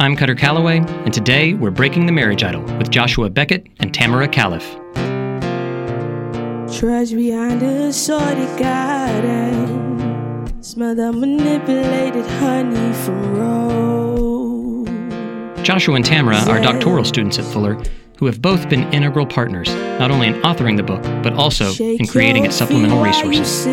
I'm Kutter Callaway, and today we're breaking the marriage idol with Joshua Beckett and Tamara Califf. Trudge behind a sordid garden. Smell manipulated honey from. Joshua and Tamara are doctoral students at Fuller who have both been integral partners, not only in authoring the book, but also in creating its supplemental resources.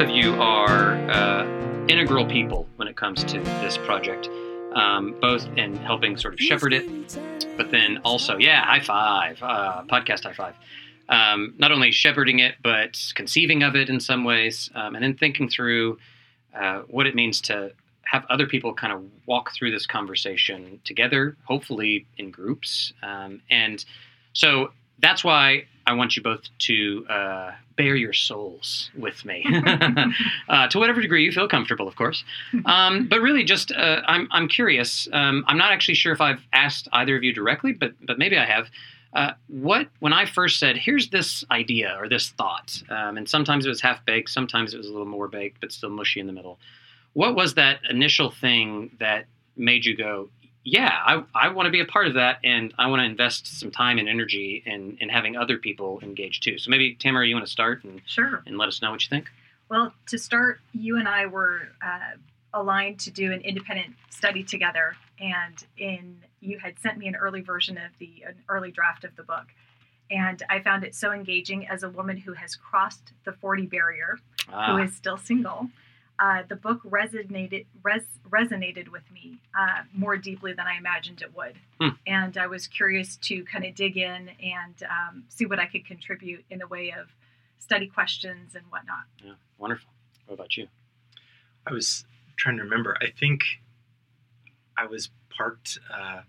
Both of you are uh, integral people when it comes to this project, um, both in helping sort of shepherd it, but then also, yeah, high five, uh, podcast high five. Um, not only shepherding it, but conceiving of it in some ways, um, and then thinking through uh, what it means to have other people kind of walk through this conversation together, hopefully in groups. Um, and so that's why I want you both to uh, bare your souls with me, uh, to whatever degree you feel comfortable, of course. Um, but really, just uh, I'm I'm curious. Um, I'm not actually sure if I've asked either of you directly, but but maybe I have. Uh, what when I first said, "Here's this idea or this thought," um, and sometimes it was half baked, sometimes it was a little more baked, but still mushy in the middle. What was that initial thing that made you go, yeah, I, I want to be a part of that, and I want to invest some time and energy in, in having other people engage too. So maybe Tamara, you want to start and Sure. and let us know what you think. Well, to start, you and I were uh, aligned to do an independent study together, and in you had sent me an early version of the an early draft of the book, and I found it so engaging as a woman who has crossed the forty barrier, Ah, who is still single. Uh, the book resonated res, resonated with me uh, more deeply than I imagined it would, Hmm. and I was curious to kind of dig in and um, see what I could contribute in the way of study questions and whatnot. yeah, wonderful. What about you? I was trying to remember. I think I was parked uh,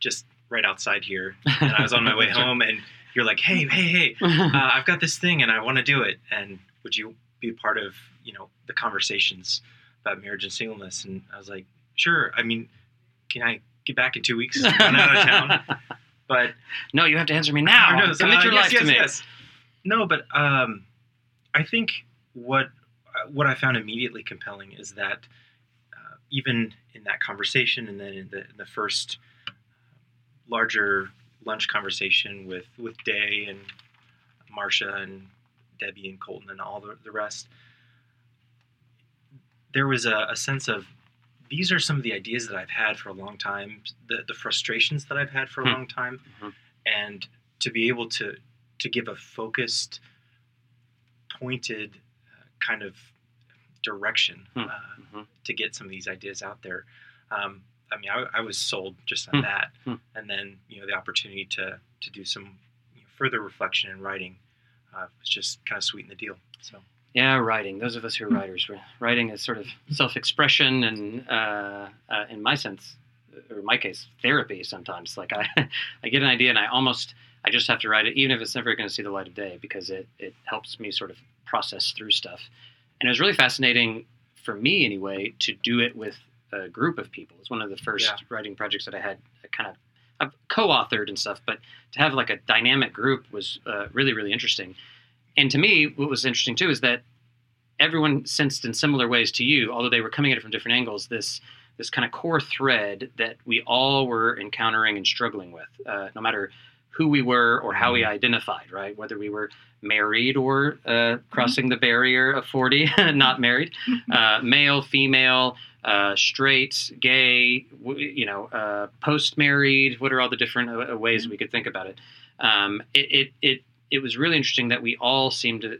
just right outside here, and I was on my way home, and you're like, "Hey, hey, hey! Uh, I've got this thing, and I want to do it. And would you be part of, you know, the conversations about marriage and singleness?" And I was like, "Sure. I mean, can I get back in two weeks? I'm out of town." But no, you have to answer me now. No, Commit uh, your yes, life yes, to me. yes. No, but um, I think what uh, what I found immediately compelling is that uh, even in that conversation, and then in the, in the first larger lunch conversation with with Day and Marcia and Debbie and Colton and all the, the rest, there was a, a sense of these are some of the ideas that I've had for a long time, the, the frustrations that I've had for a Hmm. long time, Mhm. and to be able to to give a focused, pointed uh, kind of direction Hmm. uh, Mhm. to get some of these ideas out there. Um, I mean, I, I was sold just on that, Hmm. and then you know the opportunity to to do some you know, further reflection and writing uh, was just kind of sweeten the deal. So Yeah, writing. Those of us who are writers, writing is sort of self-expression, and uh, uh, in my sense, or in my case, therapy. Sometimes, like I, I get an idea and I almost, I just have to write it, even if it's never going to see the light of day, because it it helps me sort of process through stuff. And it was really fascinating for me, anyway, to do it with a group of people. It's one of the first Yeah. writing projects that I had kind of. I've co-authored and stuff, but to have like a dynamic group was uh, really, really interesting. And to me, what was interesting too is that everyone sensed in similar ways to you, although they were coming at it from different angles, this this kind of core thread that we all were encountering and struggling with, uh, no matter who we were or how we identified, right? Whether we were married or uh, crossing the barrier of 40, not married, uh, male, female, uh, straight, gay, w- you know, uh, post-married. What are all the different uh, uh, ways we could think about it? Um, it, it, it, it was really interesting that we all seemed to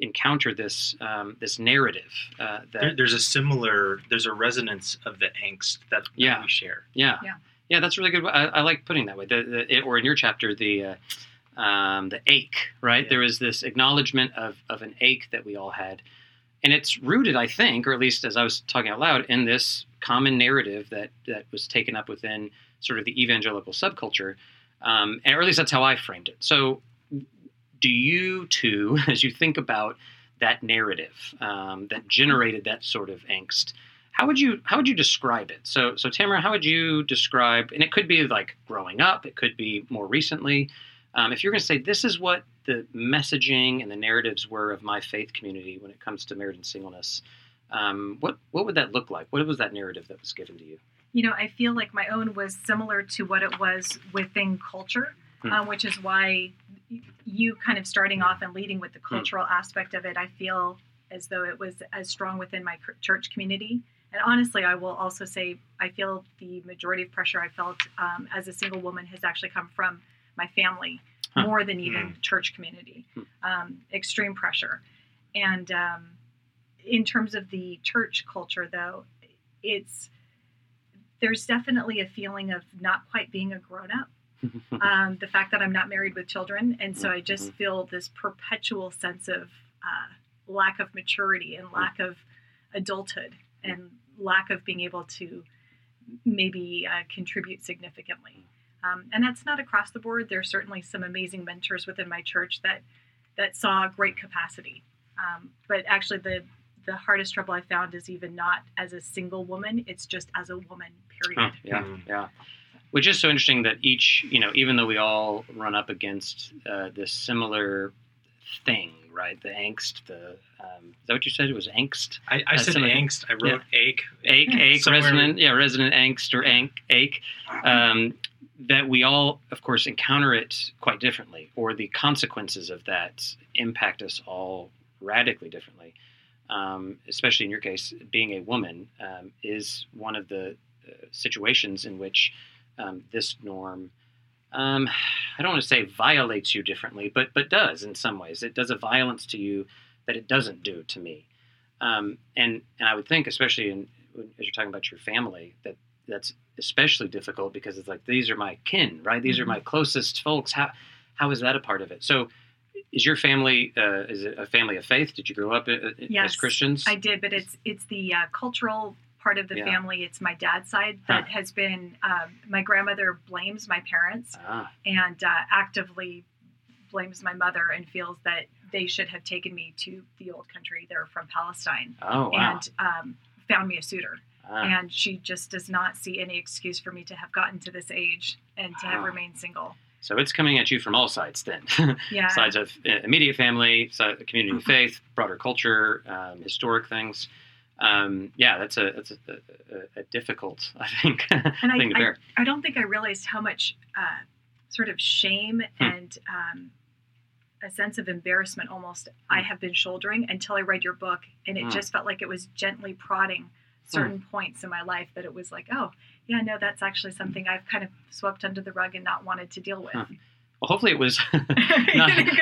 encounter this um, this narrative uh, that there, there's a similar, there's a resonance of the angst that, that Yeah. we share. Yeah. Yeah. Yeah, that's really good. I, I like putting that way. The, the, it, or in your chapter, the uh, um, the ache, right? Yeah. There was this acknowledgement of, of an ache that we all had. And it's rooted, I think, or at least as I was talking out loud, in this common narrative that, that was taken up within sort of the evangelical subculture. Um, and or at least that's how I framed it. So, do you too, as you think about that narrative um, that generated that sort of angst, how would you how would you describe it? So so Tamara, how would you describe? And it could be like growing up, it could be more recently. Um, if you're going to say this is what the messaging and the narratives were of my faith community when it comes to marriage and singleness, um, what what would that look like? What was that narrative that was given to you? you know, I feel like my own was similar to what it was within culture, Hmm. um, which is why you kind of starting off and leading with the Hmm. cultural aspect of it. I feel as though it was as strong within my church community. And honestly, I will also say I feel the majority of pressure I felt um, as a single woman has actually come from my family Huh. more than even church community. Hmm. Um, extreme pressure. And um, in terms of the church culture, though, it's there's definitely a feeling of not quite being a grown up. Um, the fact that I'm not married with children, and so I just feel this perpetual sense of uh, lack of maturity and lack of adulthood and lack of being able to maybe uh, contribute significantly. Um, and that's not across the board. There's certainly some amazing mentors within my church that that saw great capacity. Um, but actually, the the hardest trouble I found is even not as a single woman. It's just as a woman. Period. Yeah, yeah. Which is so interesting that each, you know, even though we all run up against uh, this similar thing, right? The angst, the um, is that what you said? It was angst, I, I Uh, said somebody- angst. I wrote ache. ache, ache, Somewhere- resonant, yeah, resonant angst or ache, ache. Um, that we all, of course, encounter it quite differently, or the consequences of that impact us all radically differently. Um, especially in your case, being a woman um, is one of the uh, situations in which um, this norm, um, I don't want to say violates you differently, but but does in some ways. It does a violence to you that it doesn't do to me. Um, and and I would think, especially in as you're talking about your family, that that's especially difficult because it's like these are my kin, right? These are Mhm. my closest folks. How how is that a part of it? So, is your family uh, is it a family of faith? Did you grow up uh, uh, as Yes, Christians? I did, but it's it's the uh, cultural part of the Yeah. family. It's my dad's side that has been. Um, my grandmother blames my parents ah, and uh, actively blames my mother and feels that they should have taken me to the old country. They're from Palestine oh wow. and um, found me a suitor. Ah, And she just does not see any excuse for me to have gotten to this age and to have remained single. so it's coming at you from all sides then. Yeah. sides of uh, immediate family, community of faith, broader culture, um, historic things. Um, yeah, that's a that's a, a, a difficult, I think, And I, I, bear. I don't think I realized how much uh, sort of shame Hmm. and um, a sense of embarrassment almost I have been shouldering until I read your book, and it Hmm. just felt like it was gently prodding certain points in my life that it was like, oh, yeah, no, that's actually something I've kind of swept under the rug and not wanted to deal with. Huh. Well, hopefully it was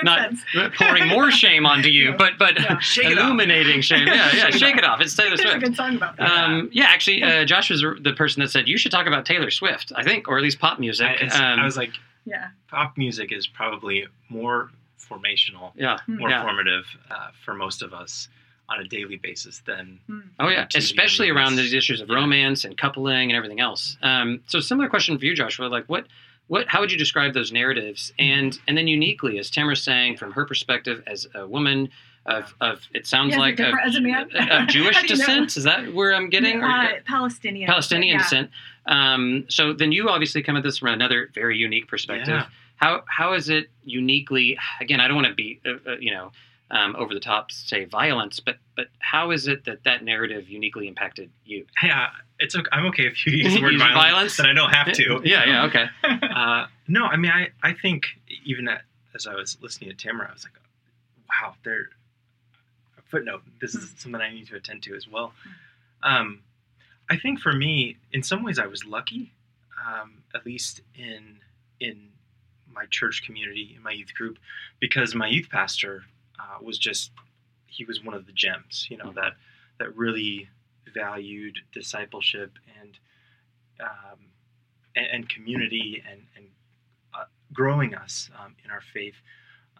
not, not pouring more shame onto you, Yeah. but but Yeah. Shake it off. illuminating shame. Yeah, yeah, Shake it shake it off. It's Taylor There's a Swift. good song about that. Um, yeah, actually, uh, Josh was the person that said you should talk about Taylor Swift. I think, or at least pop music. I, Um, I was like, yeah. pop music is probably more formational, yeah. more Yeah. formative uh, for most of us on a daily basis than Hmm. Oh yeah, TV especially around these issues of Yeah. romance and coupling and everything else. Um, so similar question for you, Joshua. Like, what, what, how would you describe those narratives? And and then uniquely, as Tamara's saying, from her perspective as a woman of, of it sounds Yeah, like of, different- a man? of Jewish How do you know? descent. Is that where I'm getting? Or- Uh, Palestinian. Palestinian yeah. descent. Um, so then you obviously come at this from another very unique perspective. Yeah. How how is it uniquely? Again, I don't want to be uh, uh, you know um, over the top say violence, but but how is it that that narrative uniquely impacted you? Yeah, it's okay. I'm okay if you use the word Use violence, violence? then I don't have to. Yeah, yeah, okay. Uh, no, I mean, I, I think even at, as I was listening to Tamara, I was like, wow, there. A footnote. This is something I need to attend to as well. Um, I think for me, in some ways, I was lucky, um, at least in in my church community, in my youth group, because my youth pastor uh, was just he was one of the gems, you know, Mhm. that that really valued discipleship and um, and, and community and, and uh, growing us um, in our faith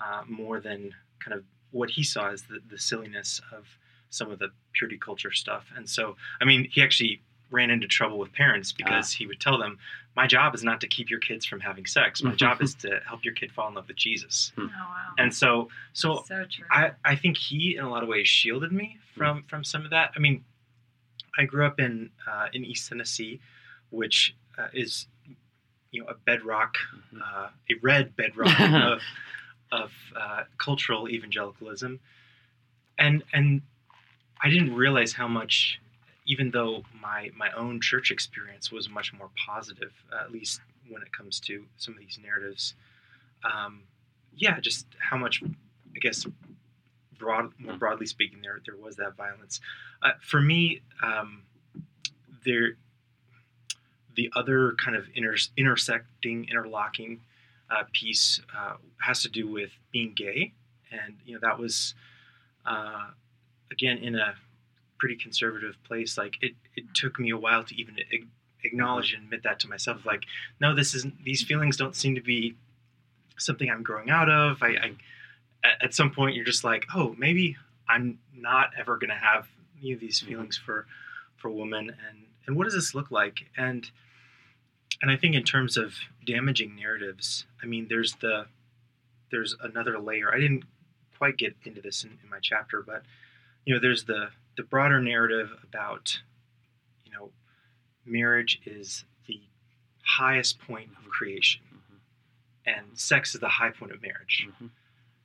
uh, more than kind of what he saw as the, the silliness of some of the purity culture stuff. And so, I mean, he actually ran into trouble with parents because he would tell them, "My job is not to keep your kids from having sex. My job is to help your kid fall in love with Jesus." Oh wow. And so, so so true. I, I think he in a lot of ways shielded me from from some of that. I mean, I grew up in uh, in East Tennessee, which uh, is you know a bedrock, Mhm. uh, a red bedrock of, of uh, cultural evangelicalism, and and I didn't realize how much, even though my my own church experience was much more positive, uh, at least when it comes to some of these narratives. Um, yeah, just how much, I guess, broad more broadly speaking, there there was that violence. Uh, for me, um, there the other kind of inter- intersecting, interlocking uh, piece uh, has to do with being gay, and you know that was uh, again in a pretty conservative place. Like it, it took me a while to even ag- acknowledge and admit that to myself. Like, no, this isn't. These feelings don't seem to be something I'm growing out of. I, I at, some point you're just like, oh, maybe I'm not ever going to have any of these Mhm. feelings for for women, and and what does this look like? And and I think in terms of damaging narratives, I mean, there's the there's another layer. I didn't quite get into this in, in my chapter, but you know, there's the the broader narrative about you know, marriage is the highest point of creation, Mhm. and sex is the high point of marriage. Mhm.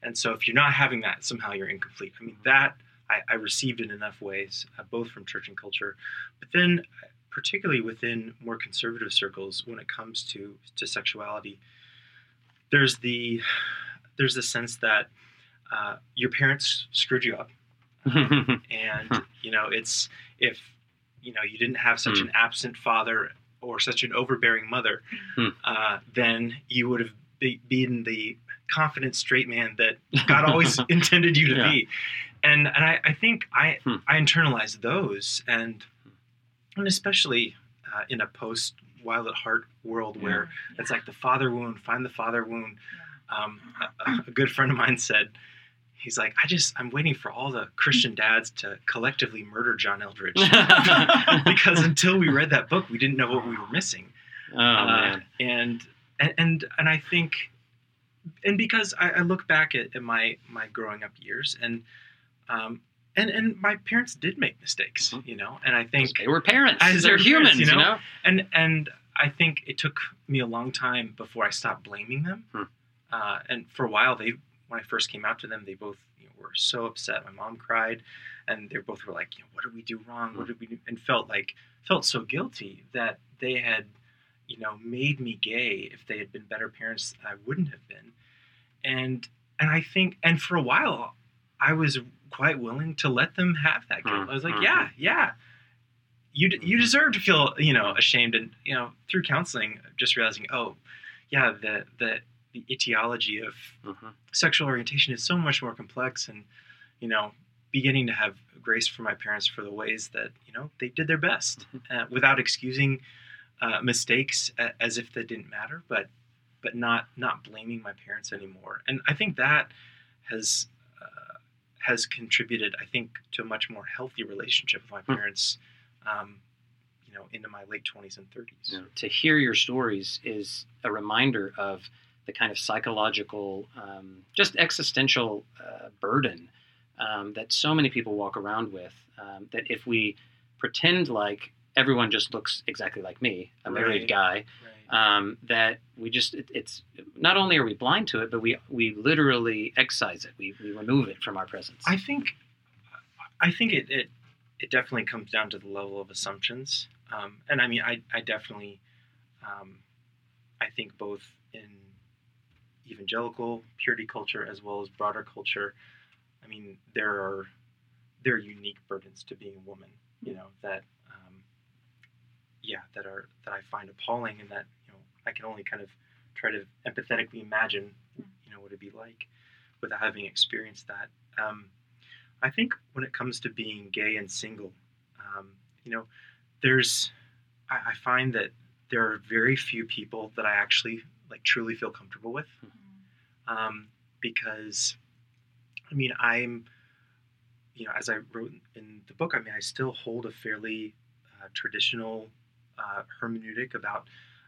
And so, if you're not having that, somehow you're incomplete. I mean, that I, I received in enough ways, uh, both from church and culture, but then, uh, particularly within more conservative circles, when it comes to to sexuality, there's the there's the sense that uh, your parents screwed you up, and you know it's if you know you didn't have such Hmm. an absent father or such an overbearing mother, Hmm. uh, then you would have be, been the confident straight man that God always intended you to Yeah. be. And and I, I think I Hmm. I internalized those and and especially uh, in a post Wild at Heart world where it's like the father wound, find the father wound. Um, a, a good friend of mine said, he's like, I just I'm waiting for all the Christian dads to collectively murder John Eldredge because until we read that book, we didn't know what we were missing. oh Uh, man. and and and and I think, and because I, I look back at, at my my growing up years, and um, and and my parents did make mistakes, Mhm. you know, and I think they were parents. As They're they were humans, parents, you you know? know. and and I think it took me a long time before I stopped blaming them. Hmm. Uh, and for a while, they when I first came out to them, they both you know, were so upset. My mom cried, and they both were like, you know, "What did we do wrong? What hmm. did we do?" And felt like felt so guilty that they had, you know, made me gay. If they had been better parents, I wouldn't have been. And and I think, and for a while, I was quite willing to let them have that guilt. Hmm. I was like, Mhm. yeah, yeah. You, d- you hmm. deserve to feel you know ashamed and you know through counseling just realizing oh yeah the the the etiology of Mhm. sexual orientation is so much more complex and you know beginning to have grace for my parents for the ways that you know they did their best uh, without excusing uh, mistakes a- as if they didn't matter but but not not blaming my parents anymore and i think that has uh, has contributed i think to a much more healthy relationship with my Hmm. parents um, you know into my late 20s and 30s You know, to hear your stories is a reminder of the kind of psychological, um, just existential uh, burden um, that so many people walk around with. Um, that if we pretend like everyone just looks exactly like me, a married Right. guy, right um, that we just it, it's not only are we blind to it, but we we literally excise it. We, we remove it from our presence. I think, I think it, it it definitely comes down to the level of assumptions, um, and I mean, I I definitely, um, I think both in evangelical purity culture as well as broader culture, I mean, there are there are unique burdens to being a woman, you know that, um, yeah, that are that I find appalling, and that you know I can only kind of try to empathetically imagine, you know, what it'd be like without having experienced that. Um, I think when it comes to being gay and single, um, you know, there's, I, I find that there are very few people that I actually like truly feel comfortable with, um, because, I mean, I'm, you know, as I wrote in the book, I mean, I still hold a fairly uh, traditional uh, hermeneutic about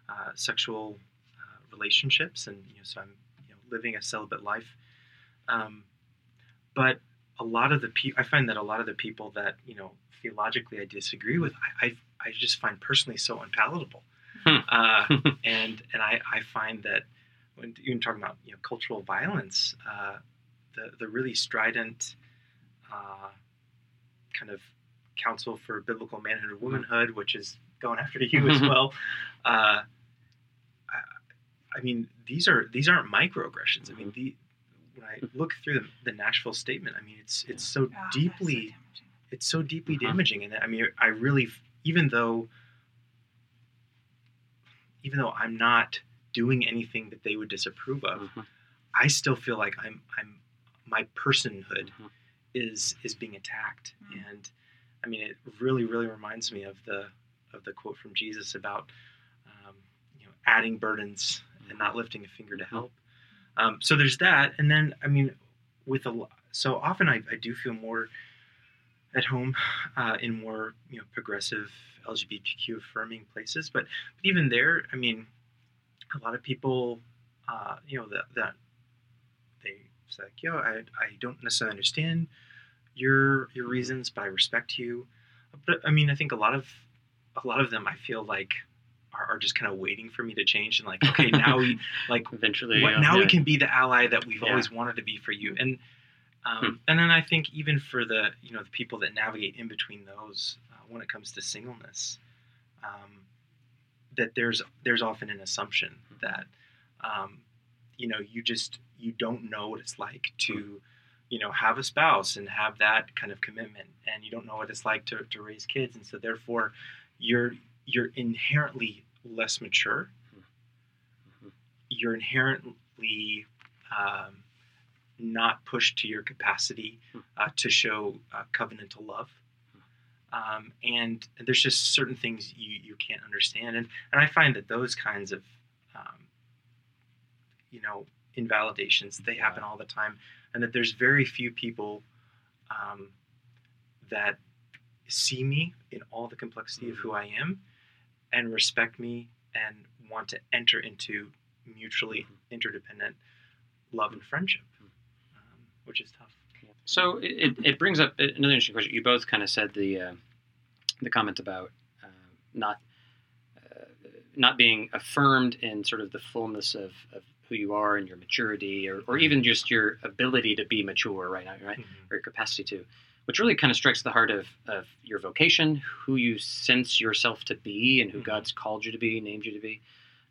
uh, sexual uh, relationships, and you know, so I'm, you know, living a celibate life. Um, but a lot of the people, I find that a lot of the people that you know theologically I disagree with, I, I, I just find personally so unpalatable. Hmm. Uh, and and I, I find that when even talking about you know cultural violence, uh, the the really strident uh, kind of Council for biblical manhood and womanhood, which is going after you as well. Uh, I, I mean, these are these aren't microaggressions. I mean, the when I look through the, the Nashville statement, I mean, it's it's so Oh, that's so deeply it's so deeply Uh-huh. damaging and i mean i really even though even though i'm not doing anything that they would disapprove of Mhm. i still feel like i'm i'm my personhood Mhm. is is being attacked Mm. and i mean it really really reminds me of the of the quote from jesus about um, you know adding burdens and not lifting a finger to Mhm. help um, so there's that and then i mean with a lo- so often i, I do feel more at home uh, in more you know progressive lgbtq affirming places. But, but even there i mean a lot of people uh, you know that that they it's like yo I, I don't necessarily understand your your reasons but i respect you. But i mean i think a lot of a lot of them i feel like are, are just kind of waiting for me to change and like okay now we like Eventually, what, uh, now we can be the ally that we've Yeah. always wanted to be for you. And um, Hmm. and then i think even for the you know the people that navigate in between those uh, when it comes to singleness um, that there's there's often an assumption that um, you know you just you don't know what it's like to you know have a spouse and have that kind of commitment and you don't know what it's like to, to raise kids and so therefore you're you're inherently less mature Mhm. you're inherently um, not pushed to your capacity Hmm. uh, to show uh, covenantal love. Um, and there's just certain things you, you can't understand. And, and I find that those kinds of, um, you know, invalidations, they happen all the time. And that there's very few people um, that see me in all the complexity of who I am and respect me and want to enter into mutually interdependent love and friendship, which is tough. So it, it- brings up another interesting question. You both kind of said the uh, the comment about uh, not uh, not being affirmed in sort of the fullness of, of who you are and your maturity, or, or even just your ability to be mature right now, right, or your capacity to, which really kind of strikes the heart of, of your vocation, who you sense yourself to be, and who Mhm. God's called you to be, named you to be.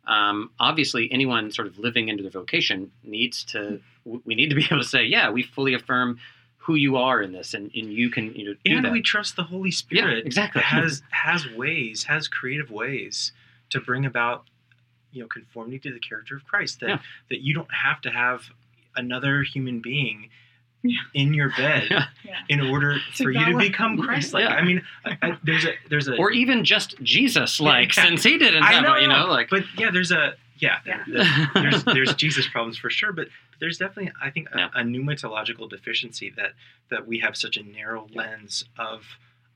Um, obviously, anyone sort of living into their vocation needs to. We need to be able to say, "Yeah, we fully affirm who you are in this, and, and you can you know do and that." we trust the Holy Spirit yeah, exactly. has has ways, has creative ways to bring about you know conformity to the character of Christ. That Yeah. that you don't have to have another human being Yeah. in your bed Yeah. Yeah. in order for you to become Christ-like. Yeah. I mean, I, I, there's a there's a or even just Jesus, like Yeah. since he didn't have, know, a, you know, like but yeah, there's a yeah, Yeah. there's there's Jesus problems for sure, but there's definitely I think a, Yeah. a pneumatological deficiency that that we have such a narrow Yeah. lens of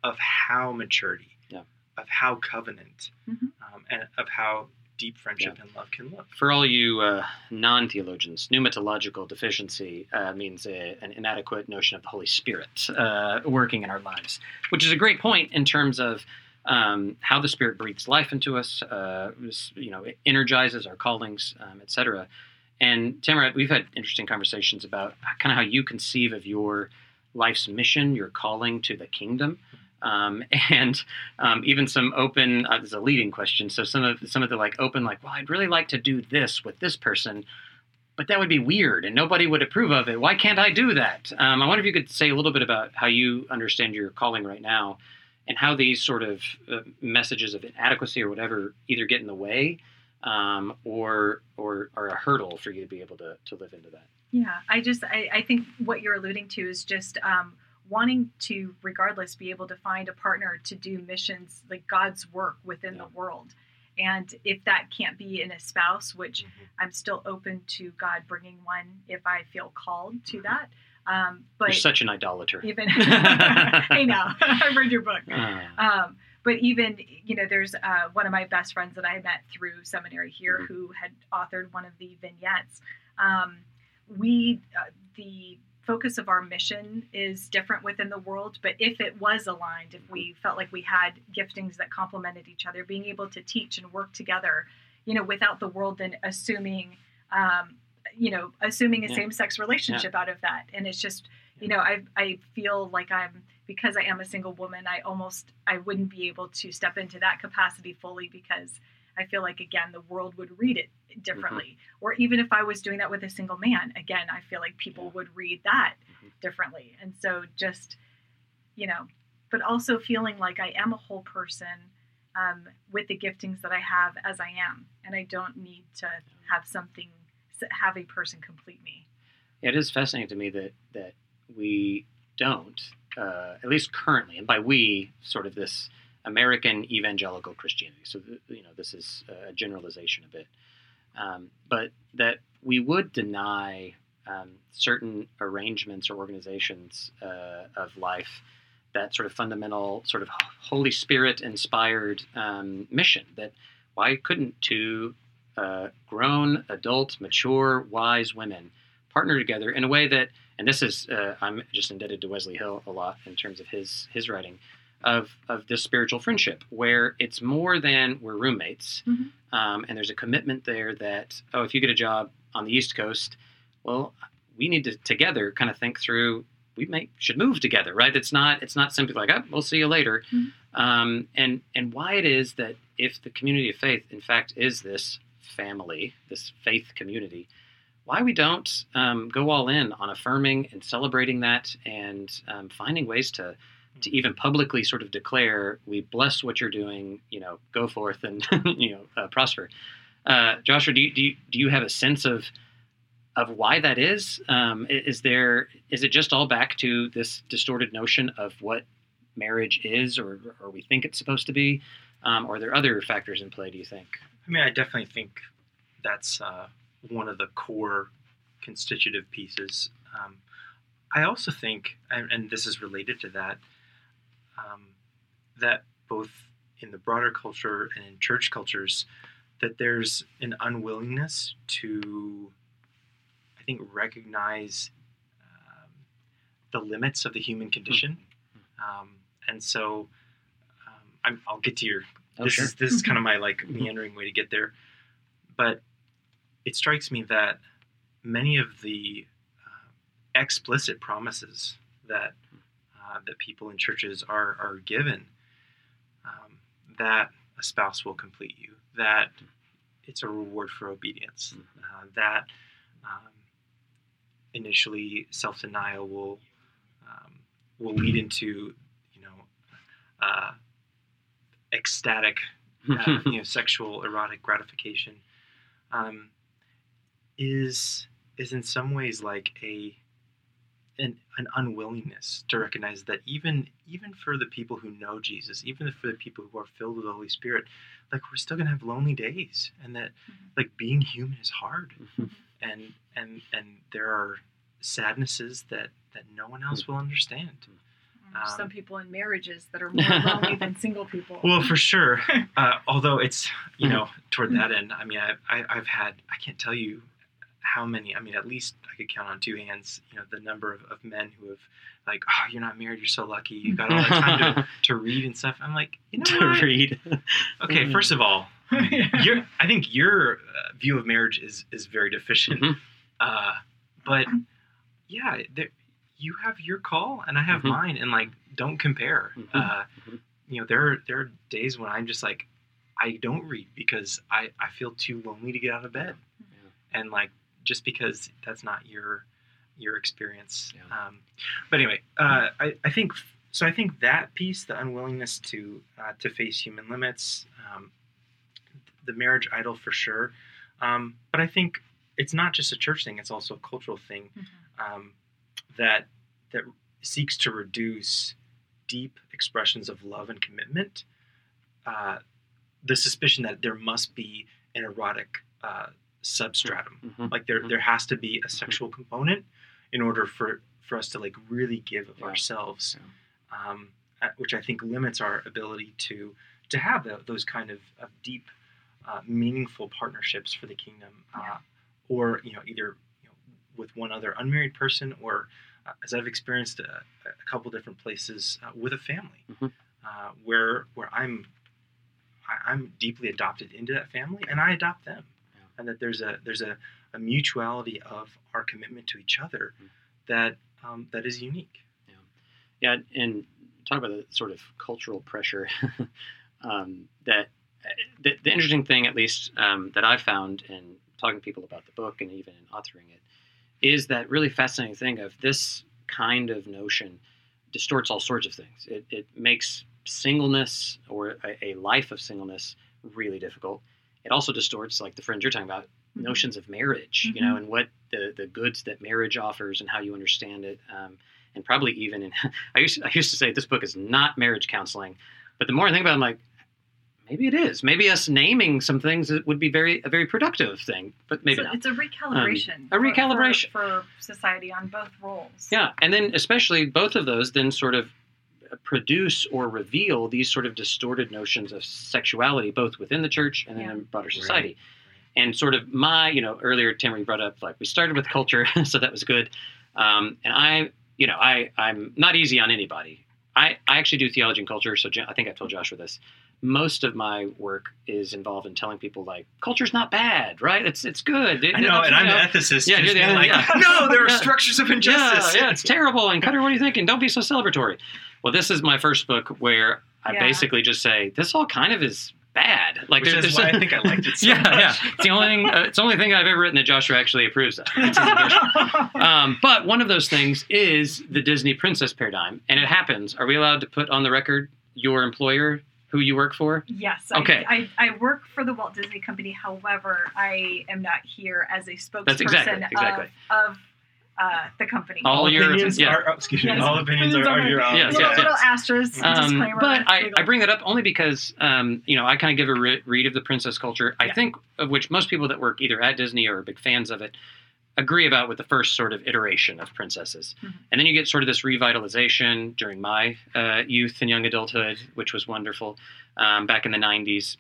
of how maturity, Yeah. of how covenant, Mhm. um, and of how deep friendship and love can look. for all you uh, non-theologians, pneumatological deficiency uh, means a, an inadequate notion of the Holy Spirit uh, working in our lives, which is a great point in terms of um, how the Spirit breathes life into us. Uh, you know, it energizes our callings, um, etc. And Tamara, we've had interesting conversations about kind of how you conceive of your life's mission, your calling to the kingdom. Um, and um, even some open uh, this is a leading question. So some of some of the like open like well i'd really like to do this with this person but that would be weird and nobody would approve of it. Why can't i do that? Um, i wonder if you could say a little bit about how you understand your calling right now and how these sort of uh, messages of inadequacy or whatever either get in the way um, or or are a hurdle for you to be able to, to live into that. Yeah, I just I, I think what you're alluding to is just um, wanting to, regardless, be able to find a partner to do missions like God's work within Yeah. the world. And if that can't be in a spouse, which Mm-hmm. I'm still open to God bringing one if I feel called to Mhm. that. Um, but you're such an idolater even i know I've read your book. Ah, Um, but even you know, there's uh, one of my best friends that I met through seminary here Mhm. who had authored one of the vignettes. Um, we uh, the focus of our mission is different within the world, but if it was aligned, if we felt like we had giftings that complemented each other, being able to teach and work together, you know, without the world then assuming, um, you know, assuming a Yeah. same-sex relationship out of that, and it's just, you know, I I feel like I'm because I am a single woman, I almost I wouldn't be able to step into that capacity fully because I feel like again the world would read it differently. Or even if I was doing that with a single man, again, I feel like people would read that Mhm. differently. And so just, you know, but also feeling like I am a whole person um, with the giftings that I have as I am, and I don't need to have something have a person complete me. It is fascinating to me that that we don't, uh, at least currently, and by we, sort of this American evangelical Christianity. So you know, this is a generalization a bit, um, but that we would deny um, certain arrangements or organizations uh, of life that sort of fundamental, sort of Holy Spirit inspired um, mission. That why couldn't two uh, grown, adult, mature, wise women partner together in a way that, and this is, uh, I'm just indebted to Wesley Hill a lot in terms of his his writing of of this spiritual friendship, where it's more than we're roommates, Mhm. um, and there's a commitment there that oh, if you get a job on the East Coast, well, we need to together kind of think through. We may should move together, right? It's not it's not simply like oh, we'll see you later, Mhm. um, and and why it is that if the community of faith, in fact, is this family, this faith community, why we don't um, go all in on affirming and celebrating that and um, finding ways to to even publicly sort of declare we bless what you're doing you know go forth and you know uh, prosper. Uh, joshua do you, do you do you have a sense of of why that is? Um, is there is it just all back to this distorted notion of what marriage is or or we think it's supposed to be? Um, or are there other factors in play do you think? I mean, I definitely think that's uh, one of the core constitutive pieces. Um, I also think, and, and this is related to that, um, that both in the broader culture and in church cultures, that there's an unwillingness to, I think, recognize um, the limits of the human condition. Um, and so, um, I'm, I'll get to your oh this sure is this is kind of my like Mhm. meandering way to get there but it strikes me that many of the uh, explicit promises that uh, that people in churches are are given um, that a spouse will complete you that it's a reward for obedience uh, that um, initially self-denial will um, will lead into you know uh, ecstatic uh, you know, sexual erotic gratification, um, is is in some ways like a an, an unwillingness to mm-hmm. recognize that even even for the people who know Jesus, even for the people who are filled with the Holy Spirit, like we're still gonna have lonely days, and that mm-hmm. like being human is hard, mm-hmm. and and and there are sadnesses that that no one else will understand. Um, some people in marriages that are more lonely than single people. Well, for sure. Uh, although it's you know toward that end, I mean, I, I I've had I can't tell you how many. I mean, at least I could count on two hands. You know, the number of, of men who have like, oh, you're not married, you're so lucky, you got all the time to, to read and stuff. I'm like, you know to what? read Okay, first of all, your I think your uh, view of marriage is is very deficient. Mhm. Uh, but yeah, there, you have your call and I have Mhm. mine, and like, don't compare. Mhm. Uh, Mhm. You know, there are, there are days when I'm just like, I don't read because I I feel too lonely to get out of bed, and like just because that's not your your experience. Yeah. Um, but anyway, uh, I I think so. I think that piece, the unwillingness to uh, to face human limits, um, the marriage idol for sure. Um, but I think it's not just a church thing; it's also a cultural thing um, that that seeks to reduce deep expressions of love and commitment. Uh, the suspicion that there must be an erotic uh, substratum, Mhm. like there Mhm. there has to be a sexual component in order for for us to like really give of Yeah. ourselves, um, uh, which I think limits our ability to to have tho- those kind of, of deep, uh, meaningful partnerships for the kingdom, uh, Yeah. or you know either you know, with one other unmarried person or uh, as I've experienced a, a couple different places uh, with a family, Mhm. uh, where where I'm I, I'm deeply adopted into that family, and I adopt them, Yeah. And that there's a there's a, a mutuality of our commitment to each other Mhm. that um, that is unique. Yeah, and talk about the sort of cultural pressure um, that the, the interesting thing, at least um, that I've found in talking to people about the book and even in authoring it, is that really fascinating thing of this kind of notion distorts all sorts of things. It, it makes singleness or a, a life of singleness really difficult. It also distorts, like the friends you're talking about, Mhm. notions of marriage, you know, and what the, the goods that marriage offers and how you understand it. Um, and probably even in, I used, I used to say this book is not marriage counseling, but the more I think about it, I'm like, maybe it is. Maybe us naming some things would be very a very productive thing, but maybe so not. it's a recalibration. a for- recalibration. for, for society on both roles. Yeah, and then especially both of those then sort of produce or reveal these sort of distorted notions of sexuality, both within the church and then Yeah. in broader society. And sort of my, you know, earlier Tamara brought up like we started with culture, so that was good. Um, and I, you know, I I'm not easy on anybody. I I actually do theology and culture, so I think I told Joshua this. Most of my work is involved in telling people like culture's not bad, right? It's it's good. I know, and I'm know, an ethicist. Yeah, you're the being like, yeah. no, there are Yeah. structures of injustice. Yeah, yeah, it's terrible. And Kutter, what are you thinking? Don't be so celebratory. Well, this is my first book where I Yeah. basically just say this all kind of is bad. Like Which there- is there's why I think I liked it so yeah, much. yeah. It's the only thing. Uh, it's the only thing I've ever written that Joshua actually approves of. It's his version. um, but one of those things is the Disney princess paradigm, and it happens. Are we allowed to put on the record your employer, who you work for? Yes. Okay. I, I, I work for the Walt Disney Company. However, I am not here as a spokesperson That's exactly- exactly. of, of uh, the company. All All your- opinions yeah. are, oh, excuse me, Yes. all opinions are, are your own. Yes, little, yes, little yes. asterisk Um, disclaimer. but I. I bring that up only because um, you know I kind of give a re- read of the princess culture. I Yeah. think of which most people that work either at Disney or are big fans of it agree about with the first sort of iteration of princesses, Mhm. and then you get sort of this revitalization during my uh, youth and young adulthood, which was wonderful um, back in the '90s,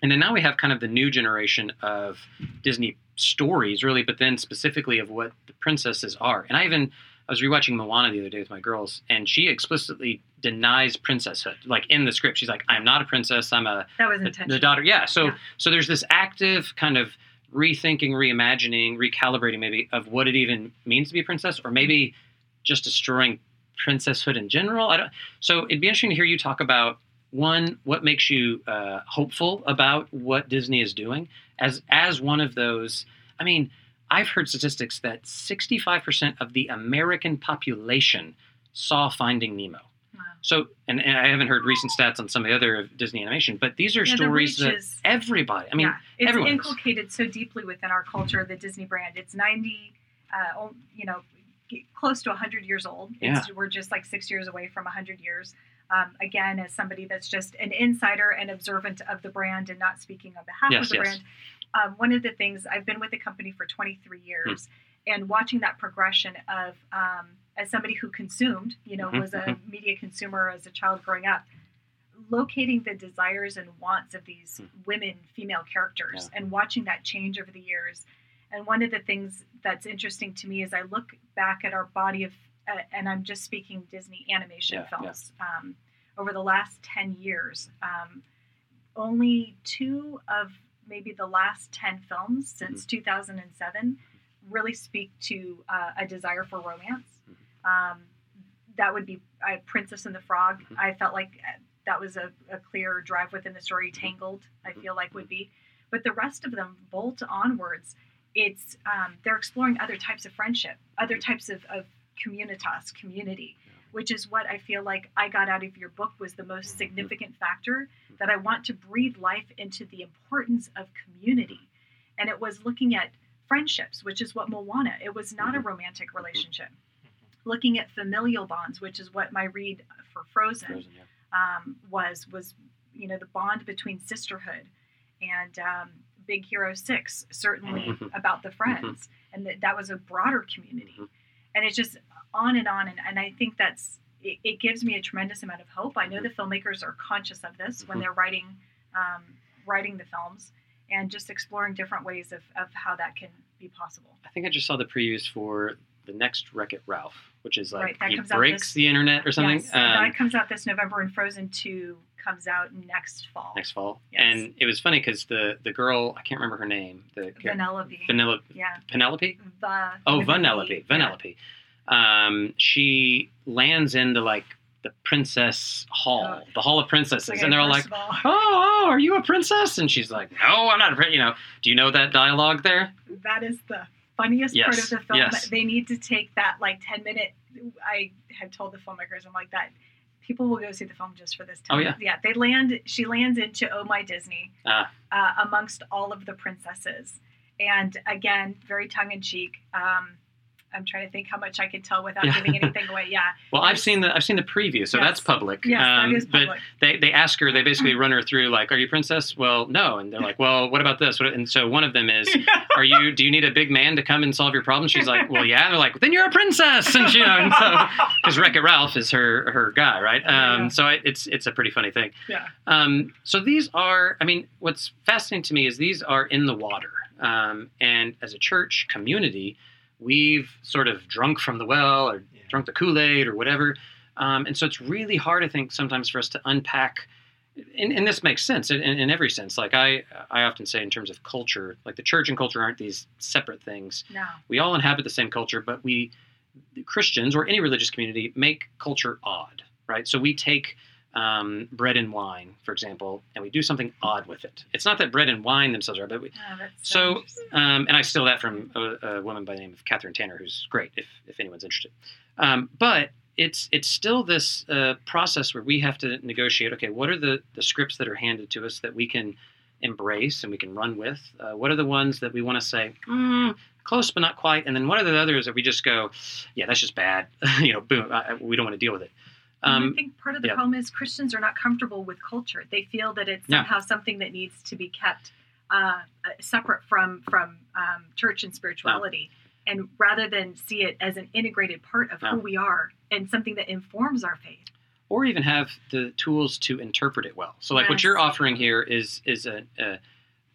and then now we have kind of the new generation of Disney stories, really, but then specifically of what the princesses are. And I even I was rewatching Moana the other day with my girls, and she explicitly denies princesshood. Like in the script, she's like, "I'm not a princess. I'm a that was the, intentional. the daughter." Yeah. So Yeah. so there's this active kind of rethinking, reimagining, recalibrating, maybe of what it even means to be a princess, or maybe just destroying princesshood in general. I don't. So it'd be interesting to hear you talk about one, what makes you uh, hopeful about what Disney is doing as as one of those. I mean, I've heard statistics that 65% of the American population saw Finding Nemo. Wow. So, and, and I haven't heard recent stats on some of the other Disney animation, but these are Yeah, stories that is- everybody. I mean, yeah, it's everyone is. inculcated so deeply within our culture, the Disney brand. It's 90, uh, you know, close to 100 years old. It's, We're just like six years away from 100 years. Um, again, as somebody that's just an insider and observant of the brand and not speaking on behalf Yes, of the yes. brand, um, one of the things I've been with the company for 23 years Hmm. and watching that progression of, um, as somebody who consumed, you know, Mhm, was a media consumer as a child growing up, locating the desires and wants of these women, female characters, and watching that change over the years. And one of the things that's interesting to me is I look back at our body of, uh, and I'm just speaking Disney animation Yeah, yeah. films, Um, over the last 10 years. Um, only two of maybe the last 10 films since 2007 really speak to uh, a desire for romance. Um, that would be uh, Princess and the Frog. Mhm. I felt like uh, that was a, a clear drive within the story. Tangled, I feel like would be, but the rest of them bolt onwards. It's um, they're exploring other types of friendship, other types of, of communitas, community, which is what I feel like I got out of your book was the most mm-hmm. significant factor mm-hmm. that I want to breathe life into the importance of community, and it was looking at friendships, which is what Moana. It was not a mm-hmm. romantic relationship. Looking at familial bonds, which is what my read for Frozen, Frozen, yeah. um, was was you know the bond between sisterhood and um, Big Hero Six certainly about the friends, and that that was a broader community. And it's just on and on, and, and I think that's it, it gives me a tremendous amount of hope. I know the filmmakers are conscious of this when Mhm. they're writing um, writing the films and just exploring different ways of, of how that can be possible. I think I just saw the previews for the next Wreck It Ralph, which is like Right, that he comes out breaks this- the internet or something. Yes, Um, that comes out this November, and Frozen Two comes out next fall. next fall. Yes. And it was funny because the the girl I can't remember her name. The Vanellope. Vanilla yeah. Penelope. Va- Oh, Vanellope. Vanellope. Um, she lands into like the princess hall, Oh. the hall of princesses, Okay, and they're all like, all, "Oh, oh, are you a princess?" And she's like, "No, I'm not a princess." You know, do you know that dialogue there? that is the funniest part of the film. yes. They need to take that like ten minute. I had told the filmmakers, I'm like that. People will go see the film just for this. 10 Oh, yeah. yeah. They land. She lands into Oh My Disney, Ah. uh, amongst all of the princesses, and again, very tongue in cheek. Um, I'm trying to think how much I could tell without giving anything away. Yeah. Well, I've seen the I've seen the preview, so Yes. that's public. Yes, Um, that is But they, they ask her, they basically run her through like, "Are you princess?" Well, no, and they're like, "Well, what about this?" And so one of them is, "Are you? Do you need a big man to come and solve your problem?" She's like, "Well, yeah." And they're like, "Then you're a princess," and you know, and so because Wreck It Ralph is her her guy, right? Um, Yeah. So I, it's it's a pretty funny thing. Yeah. Um, so these are, I mean, what's fascinating to me is these are in the water, um, and as a church community, we've sort of drunk from the well or Yeah. drunk the Kool Aid or whatever, um, and so it's really hard, I think, sometimes for us to unpack. And, and this makes sense in, in, in every sense. Like I, I often say, in terms of culture, like the church and culture aren't these separate things No. we all inhabit the same culture, but we Christians or any religious community make culture odd, right? So we take um, bread and wine, for example, and we do something odd with it. It's not that bread and wine themselves are, but we, Oh, So- interesting. um, and I steal that from a, a woman by the name of Kathryn Tanner, who's great if, if anyone's interested. Um, but it's it's still this uh, process where we have to negotiate. Okay, what are the the scripts that are handed to us that we can embrace and we can run with? Uh, what are the ones that we want to say mm, close but not quite? And then what are the others that we just go, yeah, that's just bad. you know, boom, I- we don't want to deal with it. And I Um, think part of the yeah. problem is Christians are not comfortable with culture. They feel that it's Yeah. somehow something that needs to be kept uh, separate from from um, church and spirituality, and rather than see it as an integrated part of Yeah. who we are and something that informs our faith. or even have the tools to interpret it well. So, like what you're offering here is is a, a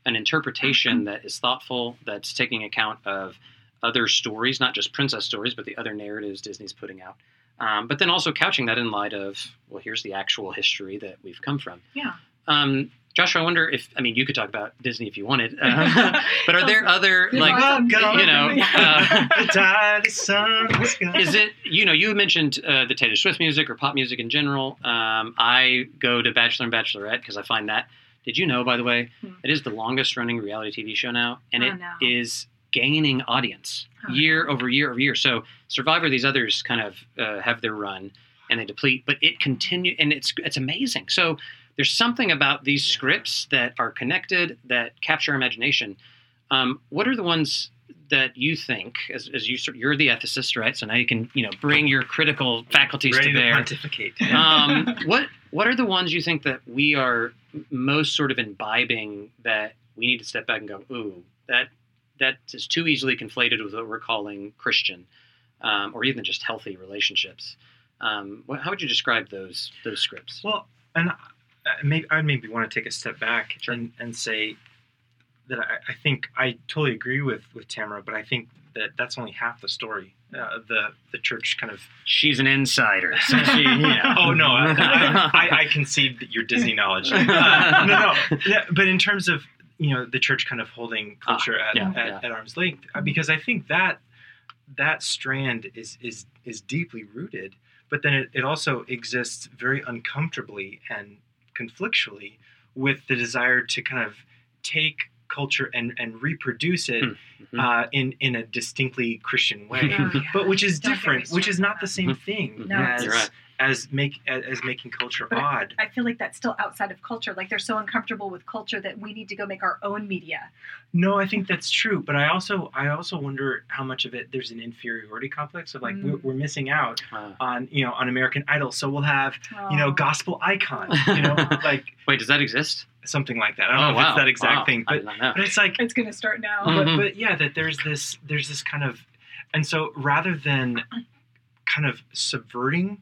an interpretation that is thoughtful, that's taking account of other stories, not just princess stories, but the other narratives Disney's putting out. Um, but then also couching that in light of, well, here's the actual history that we've come from. Yeah. Um, Josh, I wonder if I mean you could talk about Disney if you wanted, uh, but are there other like welcome. you know, uh, is sun, the sky. is it you know you mentioned uh, the Taylor Swift music or pop music in general? Um, I go to Bachelor and Bachelorette because I find that. Did you know, by the way, Hmm. it is the longest running reality TV show now, and Oh, it no. is gaining audience Oh, year over year over year. So Survivor, these others kind of uh, have their run and they deplete, but it continue and it's it's amazing. So there's something about these scripts that are connected that capture imagination. Um, what are the ones that you think, as, as you sort- you're the ethicist, right? So now you can you know bring your critical faculties Ready to to bear. pontificate. um, what what are the ones you think that we are most sort of imbibing that we need to step back and go, ooh, that that is too easily conflated with what we're calling Christian, um, or even just healthy relationships. Um, what, how would you describe those those scripts? Well, and maybe I maybe want to take a step back Sure. and, and say that I, I think I totally agree with with Tamara, but I think that that's only half the story. Uh, the the church kind of. She's an insider, so she, you know. oh no, I, I, I, I concede that your Disney knowledge. Uh, no, no, yeah, but in terms of you know the church kind of holding culture at, yeah, at, yeah. at arm's length, uh, because I think that that strand is is is deeply rooted, but then it, it also exists very uncomfortably and conflictually with the desire to kind of take culture and and reproduce it Hmm. uh, in in a distinctly Christian way, Oh, yeah. but which is Don't different, which is not the same thing No, as right. As make as, as making culture But odd. I feel like that's still outside of culture. Like they're so uncomfortable with culture that we need to go make our own media. No, I think that's true, but I also I also wonder how much of it there's an inferiority complex of like Mm. we're, we're missing out Uh, on you know on American Idol, so we'll have you know Oh. gospel icon, you know like wait, does that exist? something like that. I don't oh know if it's that exact Wow. thing, but did not know. but it's like It's going to start now. Mm. but, but yeah that there's this there's this kind of and so rather than kind of subverting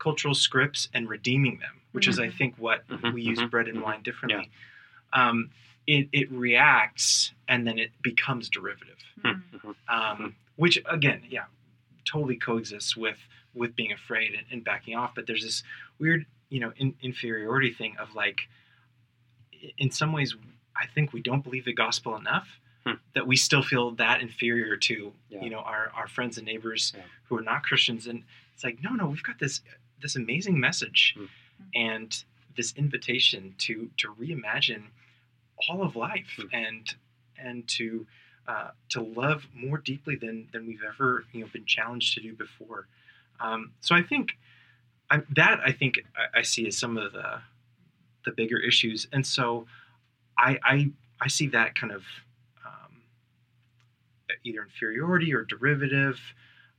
cultural scripts and redeeming them which is i Mhm. think what Mhm, we use mhm, bread and mhm. wine differently um, it, it reacts and then it becomes derivative Mm. Mhm. um, which again yeah totally coexists with with being afraid and, and backing off. But there's this weird, you know, in, inferiority thing of like, in some ways, I think we don't believe the gospel enough Hmm. that we still feel that inferior to, Yeah. you know, our, our friends and neighbors Yeah. who are not Christians. And it's like, no, no, we've got this this amazing message Hmm. and this invitation to to reimagine all of life Hmm. and and to uh, to love more deeply than than we've ever you know been challenged to do before. Um, so I think I, that I think I, I see as some of the the bigger issues, and so I I, I see that kind of um, either inferiority or derivative,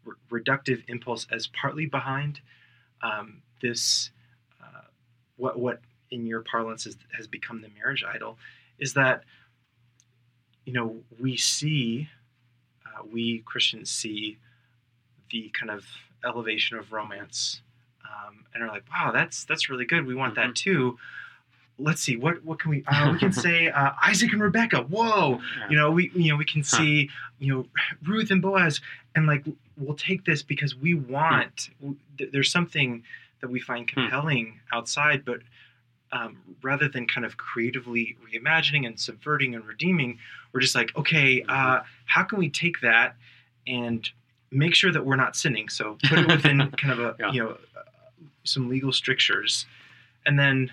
re- reductive impulse as partly behind um, this uh, what what in your parlance is, has become the marriage idol is that you know we see uh, we Christians see the kind of elevation of romance um, and are like wow that's that's really good. We want that too let's see what what can we uh, we can say uh, Isaac and Rebecca whoa. You know we you know we can Huh. see you know Ruth and Boaz and like we'll take this because we want th- there's something that we find compelling outside but um, rather than kind of creatively reimagining and subverting and redeeming we're just like okay uh, how can we take that and make sure that we're not sinning? So put it within kind of a Yeah. you know uh, some legal strictures. And then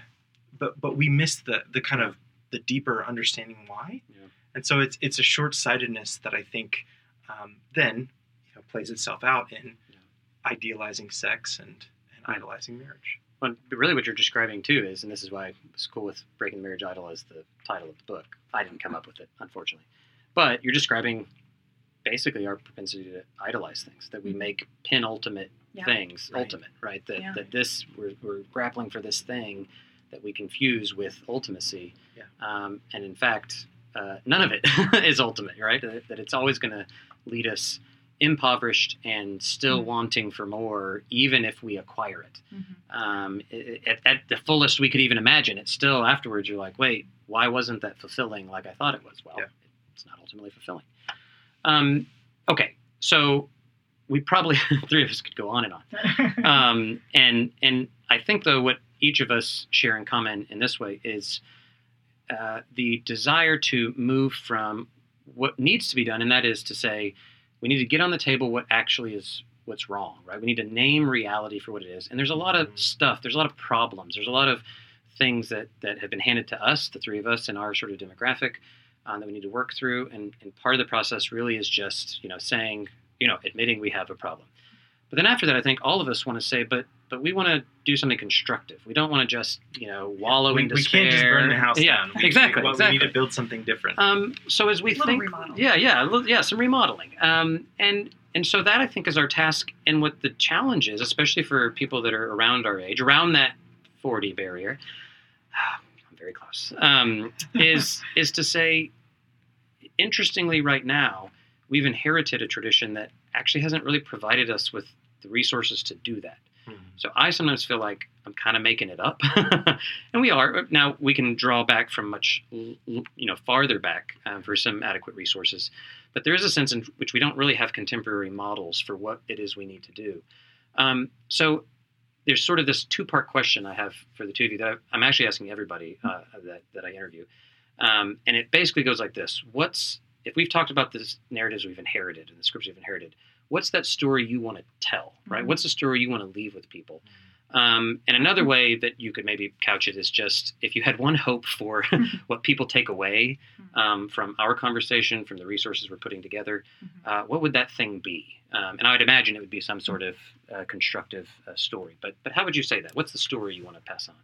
but but we miss the the kind of the deeper understanding why Yeah. and so it's it's a short-sightedness that i think um, then you know, plays itself out in Yeah. idealizing sex and, and Hmm. idolizing marriage Well, but really, what you're describing too is, and this is why it's cool with "Breaking the Marriage Idol" as the title of the book. I didn't come up with it, unfortunately, but you're describing basically our propensity to idolize things that we make penultimate Yeah. things Right. ultimate, right? That Yeah. that this we're, we're grappling for this thing that we confuse with ultimacy, Yeah. um, and in fact, uh, none of it is ultimate, right? That, that it's always going to lead us impoverished and still Mhm. wanting for more, even if we acquire it Mhm. um, i- at, at the fullest we could even imagine. It's still afterwards you're like, wait, why wasn't that fulfilling like I thought it was? Well, Yeah. it's not ultimately fulfilling. Um, okay, so we probably three of us could go on and on. Um, and and I think though what each of us share in common in this way is uh, the desire to move from what needs to be done, and that is to say, we need to get on the table what actually is what's wrong, right? We need to name reality for what it is. And there's a lot of Mhm. stuff. There's a lot of problems. There's a lot of things that that have been handed to us, the three of us, in our sort of demographic um, that we need to work through. And, and part of the process really is just you know saying, you know, admitting we have a problem. But then after that, I think all of us want to say, but but we want to do something constructive. We don't want to just you know wallow we, in we despair. can't just burn the house yeah, down. We- exactly. we, exactly. we need to build something different Um, so as we Little think, remodel. yeah, yeah, little- yeah, some remodeling, um, and and so that I think is our task, and what the challenge is, especially for people that are around our age, around that forty barrier. I'm very close. Um, is is to say, interestingly, right now we've inherited a tradition that actually hasn't really provided us with the resources to do that. Mhm. So I sometimes feel like I'm kind of making it up, and we are. Now we can draw back from much, you know, farther back um, for some adequate resources, but there is a sense in which we don't really have contemporary models for what it is we need to do. Um, so there's sort of this two-part question I have for the two of you that I'm actually asking everybody uh, that that I interview, um, and it basically goes like this: What's if we've talked about the narratives we've inherited and the scripts we've inherited? What's that story you want to tell? Right? Mhm. What's the story you want to leave with people? Um, and another Mm-hmm. way that you could maybe couch it is just if you had one hope for what people take away Mm-hmm. um, from our conversation, from the resources we're putting together, uh, what would that thing be? Um, and I would imagine it would be some sort of uh, constructive uh, story. But but how would you say that? What's the story you want to pass on?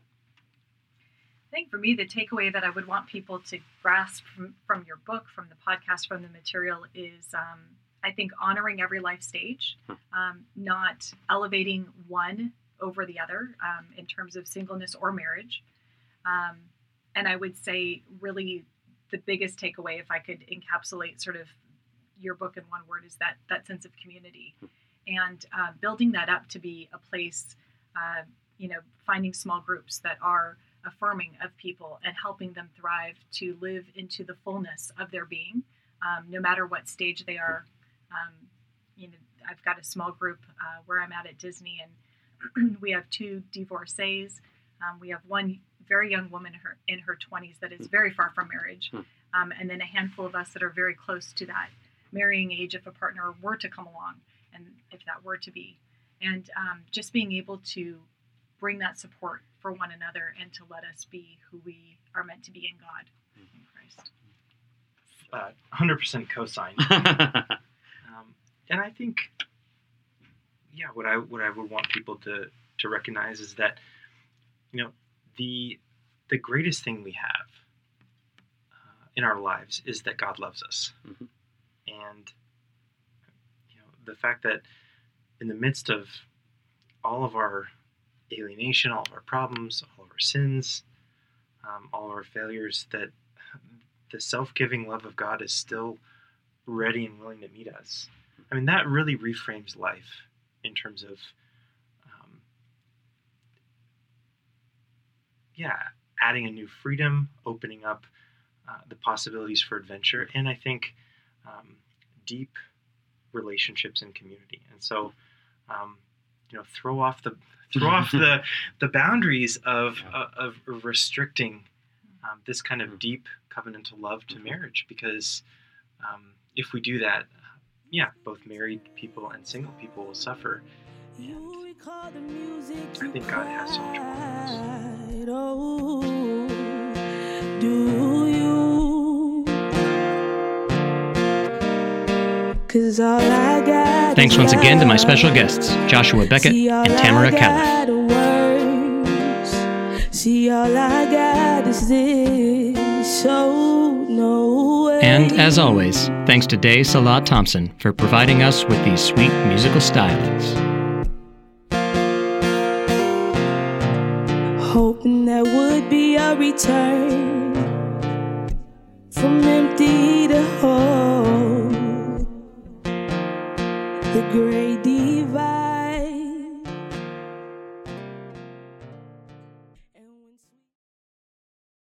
I think for me, the takeaway that I would want people to grasp from, from your book, from the podcast, from the material is um, I think honoring every life stage, Hmm. um, not elevating one over the other um, in terms of singleness or marriage. Um, and I would say, really, the biggest takeaway, if I could encapsulate sort of your book in one word, is that that sense of community, and uh, building that up to be a place, uh, you know, finding small groups that are affirming of people and helping them thrive to live into the fullness of their being, um, no matter what stage they are, um, you know, I've got a small group uh, where I'm at at Disney, and we have two divorcees. Um, we have one very young woman in her, in her 20s that is very far from marriage, Hmm. um, and then a handful of us that are very close to that marrying age if a partner were to come along, and if that were to be. And um, just being able to bring that support for one another and to let us be who we are meant to be in God, in Christ. Uh, 100% co-sign. Um, and I think, yeah, what I what I would want people to to recognize is that, you know, the the greatest thing we have uh, in our lives is that God loves us, Mhm. and you know the fact that in the midst of all of our alienation, all of our problems, all of our sins, um, all of our failures, that the self-giving love of God is still ready and willing to meet us. I mean, that really reframes life in terms of, um, yeah, adding a new freedom, opening up uh, the possibilities for adventure, and I think um, deep relationships and community. And so, um, you know, throw off the throw off the the boundaries of uh, of restricting um, this kind of deep covenantal love to Mhm. marriage because um, if we do that, yeah, both married people and single people will suffer. And I think God has so much more. Oh, do you? Thanks once again to my special guests, Joshua Beckett and Tamara I got Califf. are words. See, all I got is this. So no way. And as always, thanks to Day Salah Thompson for providing us with these sweet musical stylings.